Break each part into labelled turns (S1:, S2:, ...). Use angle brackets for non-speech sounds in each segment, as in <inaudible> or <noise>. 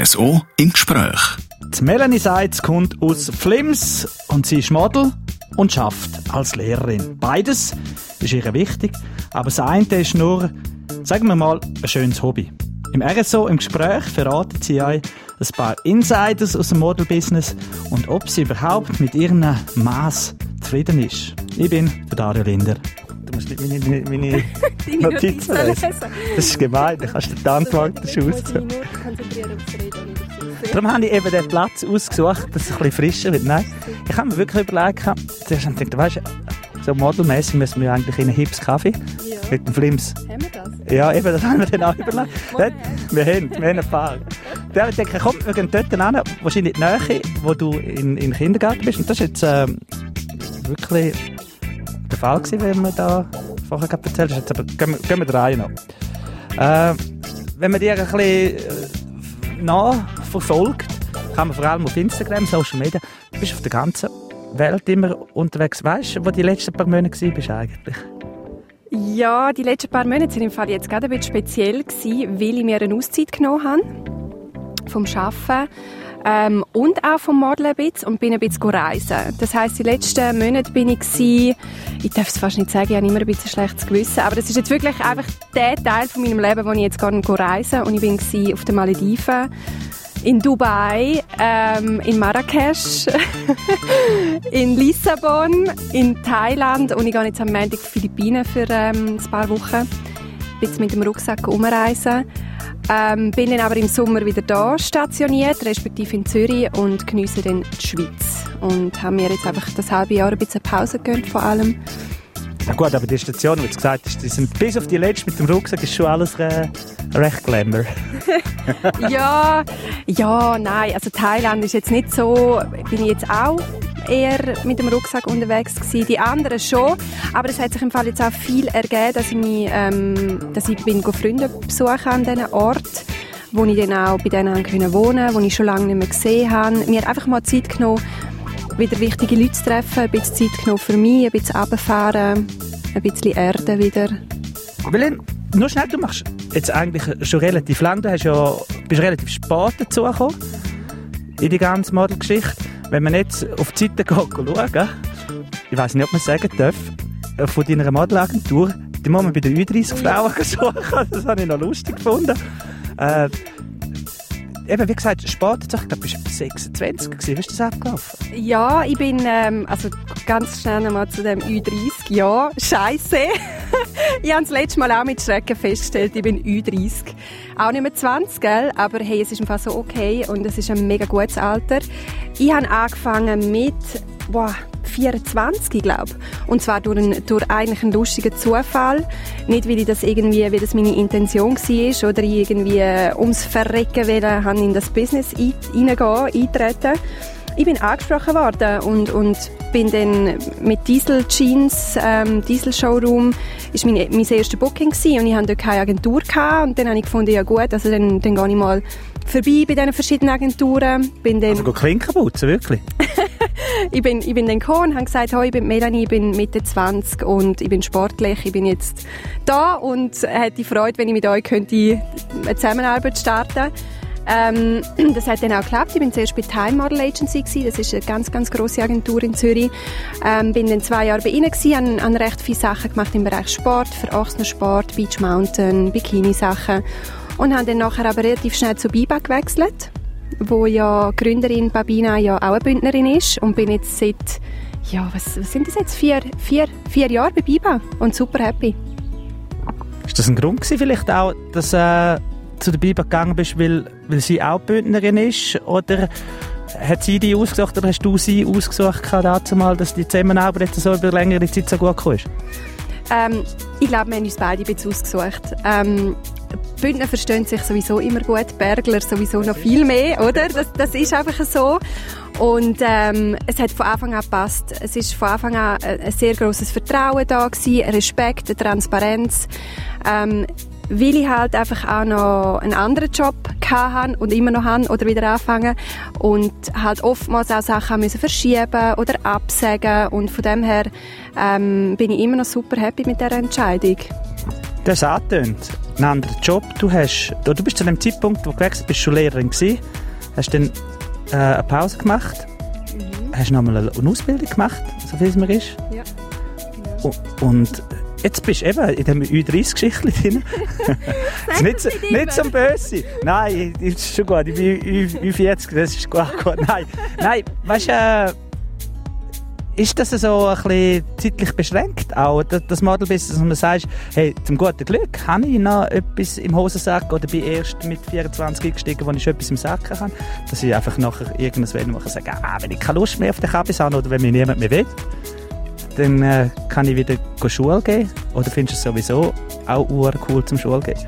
S1: RSO im Gespräch.
S2: Die Melanie Seitz kommt aus Flims und sie ist Model und schafft als Lehrerin. Beides ist ihr wichtig, aber das eine ist nur, sagen wir mal, ein schönes Hobby. Im RSO im Gespräch verraten sie euch ein paar Insiders aus dem Modelbusiness und ob sie überhaupt mit ihrem Maß zufrieden ist. Ich bin der Dario Linder. Du musst nicht meine, meine <laughs> Notizen lesen. Das ist gemein, da kannst du den Antwort aussehen. Darum habe ich eben den Platz ausgesucht, dass es ein bisschen frischer wird. Nein, ich habe mir wirklich überlegt, zuerst habe ich gedacht, weißt, so modelmäßig müssen wir eigentlich in einen Hips Kaffee ja. mit dem Flims.
S3: Haben wir das?
S2: Ja, eben, das haben wir dann auch überlegt. <laughs> wir haben, wir haben ein paar. Dann denke ich, komm, wir gehen dort hin, wahrscheinlich in die Nähe, wo du in, in Kindergarten bist. Und das ist jetzt ähm, wirklich der Fall gewesen, wenn wir da vorher gerade erzählt hast. aber gehen, gehen wir rein noch. Äh, wenn man dir ein bisschen äh, nachverfolgt, kann man vor allem auf Instagram, Social Media, du bist auf der ganzen Welt immer unterwegs. Weißt du, wo die letzten paar Monate warst eigentlich?
S3: Ja, die letzten paar Monate waren im Fall jetzt gerade ein bisschen speziell, weil ich mir eine Auszeit genommen habe vom Arbeiten ähm, und auch vom Modeln ein bisschen und bin ein bisschen reisen. Das heisst, die letzten Monate bin ich gewesen, ich darf es fast nicht sagen, ich habe immer ein bisschen schlechtes Gewissen, aber das ist jetzt wirklich einfach der Teil von meinem Leben, wo ich jetzt gerne reisen und ich bin auf den Malediven in Dubai, ähm, in Marrakesch, <laughs> in Lissabon, in Thailand und ich gehe jetzt am Montag auf die Philippinen für ähm, ein paar Wochen. Jetzt mit dem Rucksack umreisen. Ähm, bin dann aber im Sommer wieder da stationiert, respektive in Zürich und genieße dann die Schweiz. Und haben mir jetzt einfach das halbe Jahr ein bisschen Pause gegönnt vor allem.
S2: Ja gut, aber die Station, wie du gesagt hast, die sind bis auf die letzte mit dem Rucksack ist schon alles äh, recht glamour. <laughs>
S3: ja, ja, nein, also Thailand ist jetzt nicht so, bin ich jetzt auch eher mit dem Rucksack unterwegs gewesen. Die anderen schon, aber es hat sich im Fall jetzt auch viel ergeben, dass ich, mich, ähm, dass ich bin Freunde besuchen an diesen Ort wo ich dann auch bei denen wohnen wo ich schon lange nicht mehr gesehen habe. Mir einfach mal Zeit genommen, wieder wichtige Leute zu treffen, ein bisschen Zeit genommen für mich, ein bisschen runterfahren, ein bisschen Erde wieder.
S2: Belen, nur schnell, du machst jetzt eigentlich schon relativ lang, du hast ja, bist relativ spät dazugekommen in die ganze Modelgeschichte. Wenn man jetzt auf die Seite schauen, ich weiß nicht, ob man sagen darf, äh, von deiner Modelagentur, die muss man bei den 30 Frauen <laughs> suchen. Das habe ich noch lustig gefunden. Äh, eben, wie gesagt, spät, ich glaube, bist du 26 gewesen. Wie ist das abgelaufen?
S3: Ja, ich bin, ähm, also ganz schnell nochmal zu dem Ü30. Ja, scheiße. <laughs> ich habe das letzte Mal auch mit Schrecken festgestellt, ich bin Ü30. Auch nicht mehr 20, gell? aber hey, es ist einfach so okay und es ist ein mega gutes Alter. Ich habe angefangen mit, wow, 24, glaube Und zwar durch, ein, durch eigentlich einen lustigen Zufall. Nicht, weil ich das irgendwie, wie das meine Intention war oder ich irgendwie äh, ums Verrecken wollte, habe in das Business reingehen, eintreten. Ich bin angesprochen worden und, und bin dann mit Diesel Jeans, ähm, Diesel Showroom, ist mein, mein erstes Booking gewesen und ich hatte dort keine Agentur gehabt und dann habe ich gefunden, ja gut, also dann, dann gehe ich mal vorbei bei diesen verschiedenen Agenturen.
S2: Bin dann also Klinken putzen, wirklich? <laughs>
S3: ich, bin, ich bin dann gekommen und habe gesagt, hey, ich bin Melanie, ich bin Mitte 20 und ich bin sportlich, ich bin jetzt da und hätte Freude, wenn ich mit euch könnte eine Zusammenarbeit starten ähm, <clears throat> das hat dann auch geklappt. Ich bin zuerst bei Time Model Agency gewesen. Das ist eine ganz, ganz große Agentur in Zürich. Ähm, bin dann zwei Jahre bei ihnen gewesen, habe, recht viele Sachen gemacht im Bereich Sport, für Sport, Beach Mountain, Bikini-Sachen und habe dann nachher aber relativ schnell zu Biba gewechselt, wo ja Gründerin Babina ja auch eine Bündnerin ist und bin jetzt seit, ja, was, was sind das jetzt, vier, vier, vier Jahre bei Biba und super happy.
S2: Ist das ein Grund gewesen, vielleicht auch, dass äh, zu der Biba gegangen bist, weil, weil sie auch Bündnerin ist oder hat sie die ausgesucht oder hast du sie ausgesucht dazu mal, dass die Zusammenarbeit so über längere Zeit so gut kam?
S3: Ähm, ich glaube, wir haben uns beide ein bisschen ausgesucht. Ähm, Bündner verstehen sich sowieso immer gut, Bergler sowieso noch viel mehr, oder? Das, das ist einfach so. Und ähm, es hat von Anfang an gepasst. Es ist von Anfang an ein sehr großes Vertrauen da gewesen, Respekt, Transparenz. Ähm, weil ich halt einfach auch noch einen anderen Job hatte und immer noch habe oder wieder anfangen und halt oftmals auch Sachen müssen verschieben oder absagen und von dem her ähm, bin ich immer noch super happy mit der Entscheidung.
S2: Das angetönt. einen anderen Job. Du, hast, du bist zu dem Zeitpunkt, wo du gewechselt bist, schon Lehrerin gewesen, hast dann äh, eine Pause gemacht, mhm. hast nochmal eine Ausbildung gemacht, so viel es mir ist. Ja. ja. Und jetzt bist du eben in dem Ü30-Geschichtchen drin. <laughs> nicht, so, nicht so böse. Nein, das ist schon gut. Ich bin Ü40, das ist gut. Nein, Nein weißt du, äh, ist das so ein bisschen zeitlich beschränkt, auch das Modelbusiness, dass man sagt, hey, zum guten Glück habe ich noch etwas im Hosensack oder bin erst mit 24 eingestiegen, wo ich schon etwas im Sack habe, dass ich einfach nachher irgendwas will, wo ich sage, ah, wenn ich keine Lust mehr auf den Kabis habe oder wenn mir niemand mehr will, dann äh, kann ich wieder Schule gehen? Oder findest du es sowieso auch cool zum Schule gehen?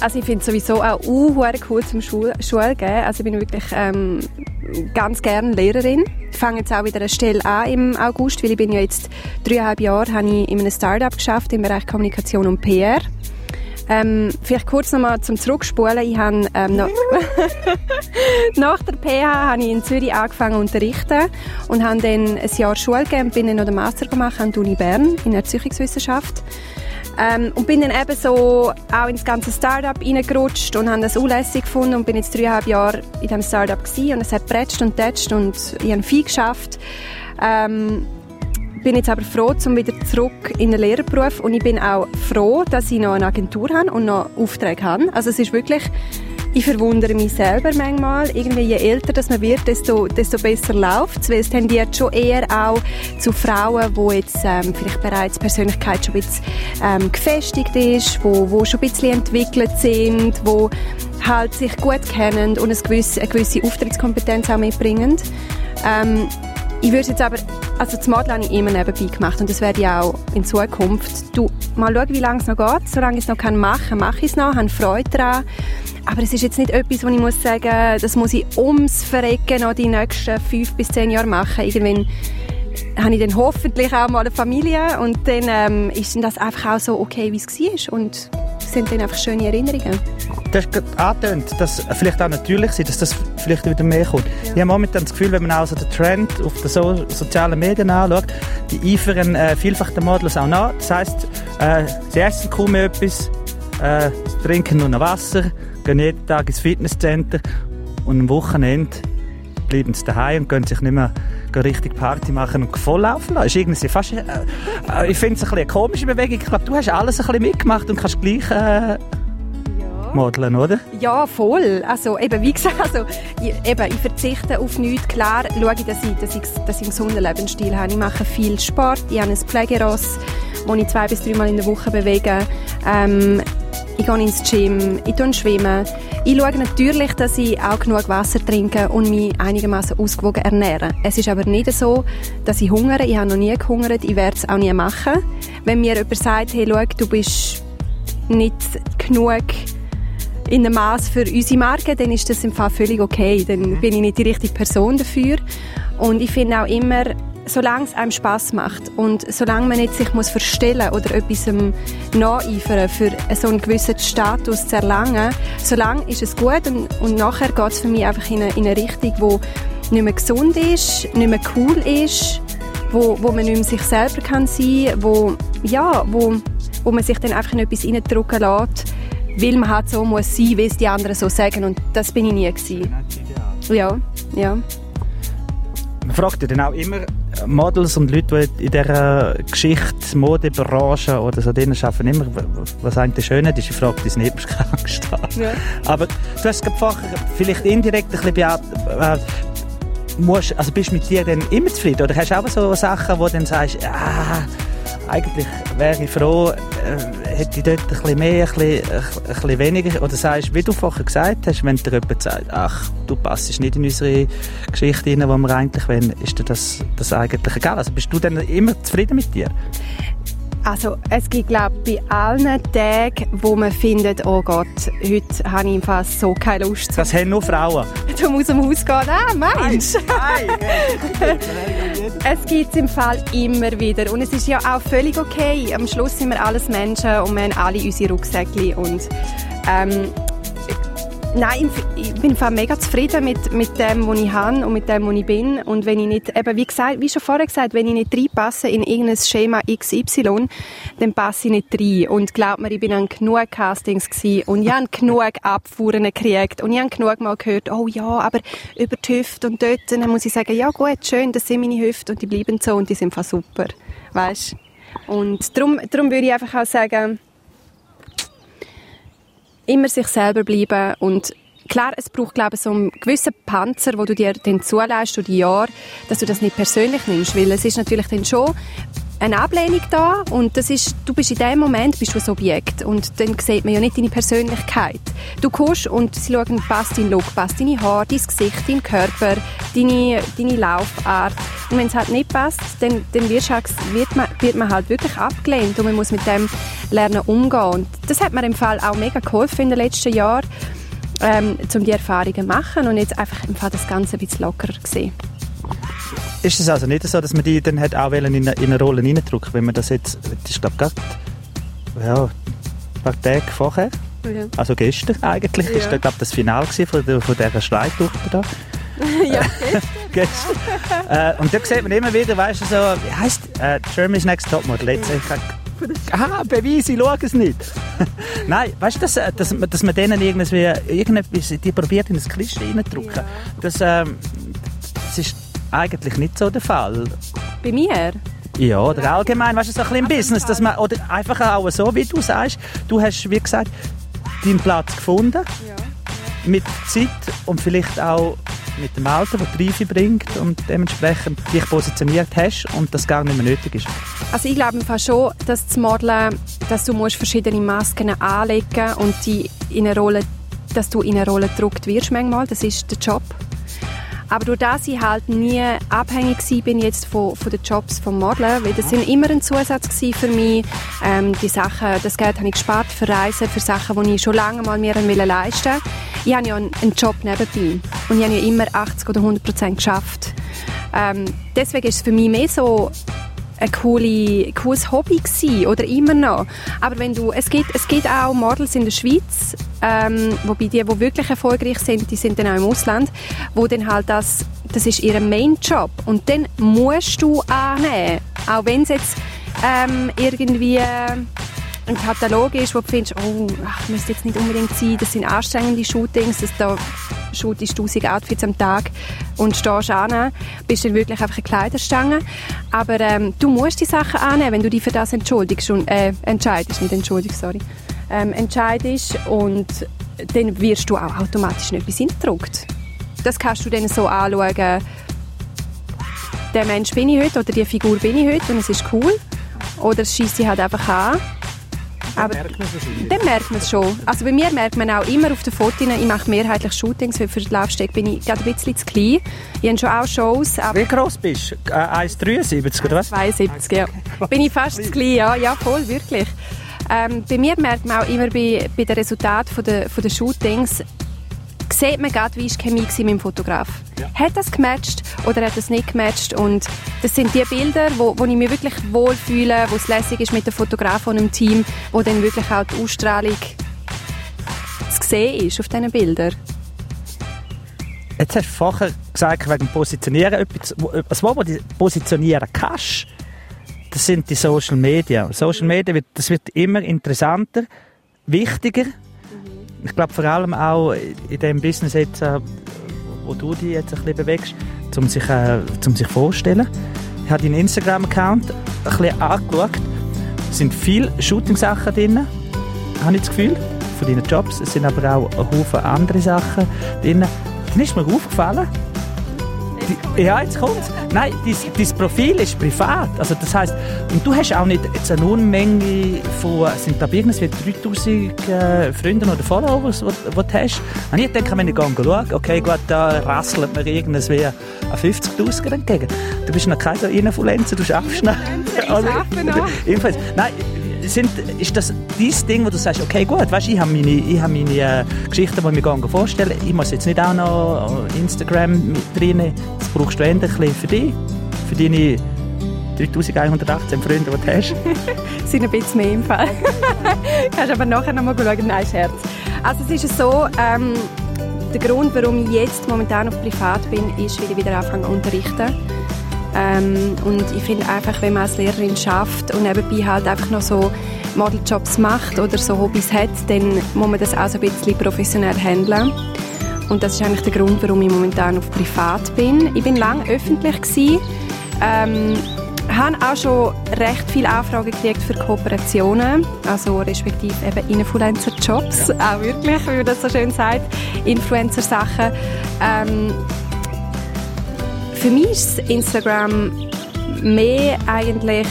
S3: Also ich finde es sowieso auch cool zum Schul Schule gehen. Also ich bin wirklich ähm, ganz gerne Lehrerin. Ich fange jetzt auch wieder eine Stelle an im August, weil ich bin ja jetzt dreieinhalb Jahre ich in einem Startup geschafft im Bereich Kommunikation und PR. Ähm, vielleicht kurz nochmal zum Zurückspulen. Ich habe, ähm, nach, <laughs> nach der PH habe ich in Zürich angefangen zu unterrichten und habe dann ein Jahr Schule gegeben bin dann noch den Master gemacht an der Uni Bern in Erziehungswissenschaft. Ähm, und bin dann eben so auch ins ganze Startup reingerutscht und habe das unlässig gefunden und bin jetzt dreieinhalb Jahre in diesem Startup gewesen und es hat prätscht und tätscht und ich habe viel geschafft. Ähm, bin jetzt aber froh, um wieder zurück in den Lehrerberuf und ich bin auch froh, dass ich noch eine Agentur habe und noch Aufträge habe. Also es ist wirklich ich verwundere mich selber manchmal. Irgendwie, je älter das man wird, desto, desto besser läuft es, es tendiert schon eher auch zu Frauen, die jetzt ähm, vielleicht bereits Persönlichkeit schon ein bisschen ähm, gefestigt ist, wo, wo schon ein bisschen entwickelt sind, wo halt sich gut kennen und eine gewisse, eine gewisse Auftrittskompetenz auch mitbringen. Ähm, ich würde jetzt aber, also das Modeln habe ich immer nebenbei gemacht und das werde ich auch in Zukunft. Du, mal schauen, wie lange es noch geht. Solange ich es noch machen kann, mache ich es noch, habe Freude daran. Aber es ist jetzt nicht etwas, wo ich muss sagen, das muss ich ums Verrecken noch die nächsten fünf bis zehn Jahre machen. Irgendwann habe ich dann hoffentlich auch mal eine Familie und dann ähm, ist das einfach auch so okay, wie es war und sind dann einfach schöne Erinnerungen.
S2: Du hast angetönt, dass vielleicht auch natürlich ist, dass das vielleicht wieder mehr kommt. Ja. Ich habe momentan das Gefühl, wenn man auch so den Trend auf den so sozialen Medien anschaut, die eifern äh, vielfach den Models auch nach. Das heisst, äh, sie essen kaum etwas, äh, trinken nur noch Wasser, gehen jeden Tag ins Fitnesscenter und am Wochenende bleiben sie daheim und können sich nicht mehr richtig Party machen und volllaufen lassen. Ist irgendwie fast, äh, äh, ich finde es ein eine komische Bewegung. Ich glaube, du hast alles ein bisschen mitgemacht und kannst gleich äh, modeln, oder?
S3: Ja, voll. Also eben, wie gesagt, also, ich, eben, ich verzichte auf nichts. Klar schaue ich, dass ich, dass ich, dass ich einen gesunden Lebensstil habe. Ich mache viel Sport, ich habe ein Pflegeross, das ich zwei bis dreimal in der Woche bewege. Ähm, ich gehe ins Gym, ich gehe schwimmen. Ich schaue natürlich, dass ich auch genug Wasser trinke und mich einigermaßen ausgewogen ernähre. Es ist aber nicht so, dass ich hungere. Ich habe noch nie gehungert, ich werde es auch nie machen. Wenn mir jemand sagt, hey, schau, du bist nicht genug in dem Maß für unsere Marke, dann ist das im Fall völlig okay. Dann mhm. bin ich nicht die richtige Person dafür. Und ich finde auch immer, solange es einem Spaß macht und solange man nicht sich muss verstellen oder etwas nacheifern für so einen gewissen Status zu erlangen, solange ist es gut und, und nachher geht es für mich einfach in eine, in eine Richtung, wo nicht mehr gesund ist, nicht mehr cool ist, wo, wo man nicht mehr sich selber kann sein, wo ja, wo, wo man sich dann einfach in etwas reindrücken lässt, weil man halt so muss sein, wie es die anderen so sagen und das bin ich nie gewesen. Ja, ja.
S2: Man fragt ja dann auch immer Models und Leute, die in dieser Geschichte, Modebranche oder so drin arbeiten, immer, was eigentlich schön ist, ich frage dein Nebenskrank <laughs> ja. Aber du hast vorher vielleicht indirekt ein bisschen äh, musst, also bist du mit dir dann immer zufrieden? Oder hast du auch so Sachen, wo du dann sagst, ah, eigentlich wäre ich froh, äh, hätte ich dort ein bisschen mehr, ein bisschen, ein bisschen weniger. Oder sagst, wie du vorher gesagt hast, wenn dir jemand sagt, ach, du passt nicht in unsere Geschichte rein, die wir eigentlich wollen, ist dir das, das eigentlich egal? Also bist du dann immer zufrieden mit dir?
S3: Also es gibt glaube bei allen Tagen, wo man findet, oh Gott, heute habe ich fast so keine Lust.
S2: Das haben nur Frauen. <laughs>
S3: Du musst am Haus gehen. Ah, meinst
S2: Nein, nein. <laughs>
S3: Es gibt es im Fall immer wieder und es ist ja auch völlig okay. Am Schluss sind wir alles Menschen und wir haben alle unsere Rucksäckchen und ähm, Nein, ich bin mega zufrieden mit, mit dem, was ich habe und mit dem, was ich bin. Und wenn ich nicht, eben wie, gesagt, wie schon vorher gesagt, wenn ich nicht reinpasse in irgendein Schema XY, dann passe ich nicht rein. Und glaub mir, ich bin an genug Castings gewesen und ich habe genug Abfuhren gekriegt und ich habe genug mal gehört, oh ja, aber über die Hüfte und dort, dann muss ich sagen, ja gut, schön, das sind meine Hüfte und die bleiben so und die sind fast super. Weißt? Und darum, darum würde ich einfach auch sagen, immer sich selber bleiben. Und klar, es braucht, glaube ich, so einen gewissen Panzer, wo du dir dann zulässt durch die Jahre, dass du das nicht persönlich nimmst, weil es ist natürlich dann schon eine Ablehnung da und das ist, du bist in dem Moment bist du ein Objekt. Und dann sieht man ja nicht deine Persönlichkeit. Du kommst und sie schauen, passt dein Look, passt deine Haare, dein Gesicht, dein Körper, deine, deine Laufart und wenn es halt nicht passt, dann, dann wird, man, wird man halt wirklich abgelehnt und man muss mit dem lernen umgehen und das hat mir im Fall auch mega geholfen in den letzten Jahren, ähm, um die Erfahrungen zu machen und jetzt einfach im Fall das Ganze ein bisschen lockerer gesehen
S2: ist es also nicht so, dass man die dann hat auch in eine, in eine Rolle reindrücken wenn man das jetzt, das ist glaube gerade ja, ein paar Tage vorher, ja. also gestern eigentlich, ja. ist da glaube das Finale von, der, von dieser Schleittochter da. <laughs>
S3: ja, <laughs> gestern.
S2: äh, und da sieht man immer wieder, weißt du, so, wie heisst äh, Germany's Next Topmodel, jetzt, ja. Aha, Beweise, ich schaue es nicht. <laughs> Nein, weißt du, dass, äh, dass, dass man denen irgendwie, irgendetwas, die probiert in das Klischee reindrücken. Ja. Das, ähm, das ist eigentlich nicht so der Fall.
S3: Bei mir?
S2: Ja, oder allgemein, weißt du, so ein bisschen im Business, dass man, oder einfach auch so, wie du sagst, du hast, wie gesagt, deinen Platz gefunden. Ja. Mit Zeit und vielleicht auch mit dem Alter, das die Reife bringt und dementsprechend dich positioniert hast und das gar nicht mehr nötig ist.
S3: Also ich glaube schon, dass das Modeln, dass du musst verschiedene Masken anlegen und die in eine Rolle, dass du in eine Rolle gedruckt wirst manchmal, das ist der Job. Aber durch das ich halt nie abhängig bin jetzt von, von den Jobs vom Modeln, weil das sind immer ein Zusatz für mich. Ähm, die Sachen, das Geld habe ich gespart für Reisen, für Sachen, die ich schon lange mal mir leisten wollte. Ich habe ja einen, einen Job nebenbei und ich habe ja immer 80 oder 100 Prozent geschafft. Ähm, deswegen ist es für mich mehr so ein coole, cooles Hobby gewesen, oder immer noch. Aber wenn du, es gibt, es gibt auch Models in der Schweiz, ähm, wobei die, die wirklich erfolgreich sind, die sind dann auch im Ausland, wo dann halt das, das ist ihr Main-Job. Und dann musst du annehmen, auch wenn es jetzt ähm, irgendwie ein Katalog ist, wo du findest, oh, ach, müsste jetzt nicht unbedingt sein, das sind anstrengende Shootings, das da shootest 1000 Outfits am Tag und stehst an, bist dann wirklich einfach eine Kleiderstange. Aber ähm, du musst die Sachen annehmen, wenn du dich für das entschuldigst und, äh, entscheidest, nicht entschuldigst, sorry, ähm, entscheidest und dann wirst du auch automatisch nicht etwas hingedruckt. Das kannst du dann so anschauen, der Mensch bin ich heute oder die Figur bin ich heute und es ist cool. Oder es schießt sie halt einfach an aber dann merkt man es schon. Also bei mir merkt man auch immer auf den Fotos, ich mache mehrheitlich Shootings, weil für den Laufsteg bin ich gerade ein bisschen zu klein. Ich habe schon auch Shows.
S2: Wie groß bist du? Äh, 1,73 oder was?
S3: 72, ja. Bin ich fast zu klein, ja, ja voll, wirklich. Ähm, bei mir merkt man auch immer bei, bei den Resultaten der, von der Shootings, sieht man gerade, wie ist die Chemie mit dem Fotograf. Ja. Hat das gematcht oder hat das nicht gematcht? Und das sind die Bilder, wo, wo ich mich wirklich wohlfühle, wo es lässig ist mit dem Fotograf und dem Team, wo dann wirklich auch die Ausstrahlung zu sehen ist auf diesen Bildern.
S2: Jetzt hast du vorher gesagt, wegen Positionieren, was du positionieren kannst, das sind die Social Media. Social Media, das wird immer interessanter, wichtiger ich glaube vor allem auch in dem Business jetzt, äh, wo du dich jetzt ein bisschen bewegst, um sich, äh, um sich vorzustellen. Ich habe deinen Instagram-Account ein bisschen angeschaut. Es sind viele Shooting-Sachen drin, habe ich das Gefühl, von deinen Jobs. Es sind aber auch ein Haufen andere Sachen drin. Dann ist mir aufgefallen, die, ja, jetzt kommt's. Nein, dein, Profil ist privat. Also das heisst, und du hast auch nicht jetzt eine Unmenge von, sind da irgendwie 3000 äh, Freunde oder Followers, die du hast. Und ich denke, wenn ich schaue, okay, gut, da rasselt mir irgendwas wie ein 50'000 entgegen. Du bist noch kein so Influencer, du schaffst noch.
S3: Ich <laughs> arbeite noch.
S2: Nein, sind, ist das dein Ding, wo du sagst, okay, gut, weißt, ich habe meine, ich habe meine äh, Geschichten, die ich mir vorstellen Ich muss jetzt nicht auch noch Instagram mit drin. Das brauchst du endlich für dich, für deine 3118 Freunde, die du hast. <laughs>
S3: Sind ein bisschen mehr im Fall. <laughs> Kannst aber nachher noch mal schauen. Nein, Scherz. Also es ist so, ähm, der Grund, warum ich jetzt momentan auf privat bin, ist, weil ich wieder anfange zu unterrichten. Ähm, und ich finde einfach, wenn man als Lehrerin schafft und nebenbei halt einfach noch so Modeljobs macht oder so Hobbys hat, dann muss man das auch so ein bisschen professionell handeln. Und das ist eigentlich der Grund, warum ich momentan auf privat bin. Ich bin lange öffentlich gewesen, ähm, habe auch schon recht viele Anfragen gekriegt für Kooperationen, also respektive eben Influencer-Jobs, auch wirklich, wie man das so schön sagt, Influencer-Sachen. Ähm, für mich ist Instagram mehr eigentlich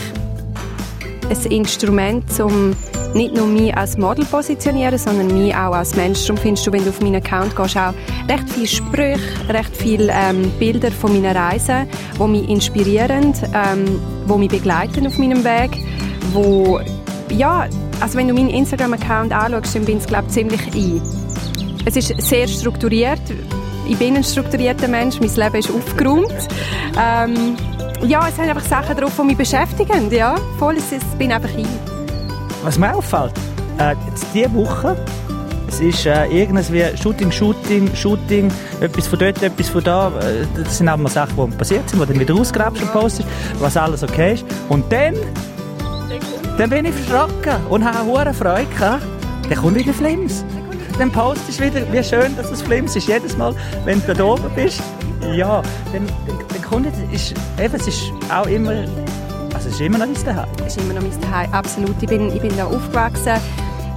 S3: ein Instrument, um nicht nur mich als Model positionieren, sondern mich auch als Mensch. Darum findest du, wenn du auf meinen Account gehst, auch recht viele Sprüche, recht viele ähm, Bilder von meinen Reisen, die mich inspirieren, ähm, die mich begleiten auf meinem Weg, wo, ja, also wenn du meinen Instagram-Account anschaust, dann bin ich, glaube ziemlich ein. Es ist sehr strukturiert. Ich bin ein strukturierter Mensch, mein Leben ist aufgeräumt. Ähm, ja, es sind einfach Sachen drauf, die mich beschäftigen. Ja, voll, es ist, bin einfach ich.
S2: Was mir auffällt, äh, jetzt diese Woche, es ist äh, irgendwas wie Shooting, Shooting, Shooting, etwas von dort, etwas von da. Äh, das sind aber Sachen, die passiert sind, die dann wieder rausgrabst und postest, was alles okay ist. Und dann, dann bin ich verschrocken und habe eine hohe Freude gehabt. Dann kommt wieder Flims. Dann postest du wieder, wie schön, dass es Flims ist. Jedes Mal, wenn du da oben bist, ja, dann, dann, kommt es, eben, es ist auch immer also es ist immer noch mein Zuhause?
S3: Es ist immer noch mein Zuhause, absolut. Ich bin, ich bin da aufgewachsen.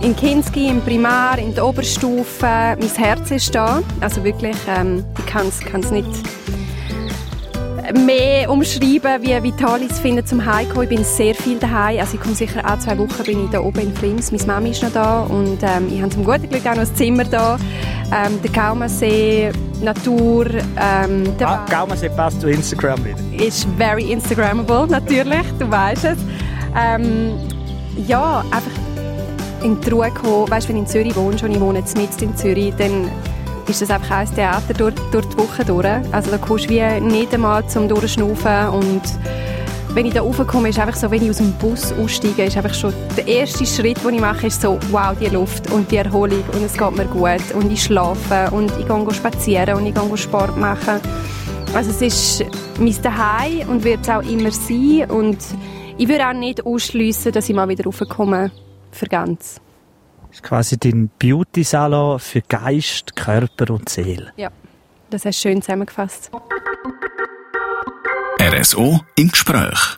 S3: In Kinski, im Primar, in der Oberstufe. Mein Herz ist da. Also wirklich, ähm, ich kann es nicht mehr umschreiben, wie vital ich es finde zum Heimkommen. Ich bin sehr viel daheim. Also ich komme sicher auch zwei Wochen bin ich da oben in Flims. Meine Mami ist noch da und ähm, ich habe zum guten Glück auch noch ein Zimmer da. Ähm, der Gaumensee, Natur. Ähm,
S2: der ah, Gaumensee passt zu Instagram wieder.
S3: Ist very Instagrammable, natürlich, du weißt es. Ähm, ja, einfach in die Ruhe kommen. Weißt, wenn du in Zürich wohnst und ich wohne jetzt mit in Zürich, dann ist das einfach ein Theater durch, durch die Woche durch. Also da kommst du wie nicht einmal zum Durchschnaufen und wenn ich da raufkomme, ist einfach so, wenn ich aus dem Bus aussteige, ist einfach schon der erste Schritt, den ich mache, ist so, wow, die Luft und die Erholung und es geht mir gut und ich schlafe und ich gehe spazieren und ich gehe Sport machen. Also es ist mein Zuhause und wird es auch immer sein und ich würde auch nicht ausschliessen, dass ich mal wieder raufkomme für ganz.
S2: Das ist quasi dein Beauty-Salon für Geist, Körper und Seele.
S3: Ja, das hast du schön zusammengefasst.
S1: RSO im Gespräch.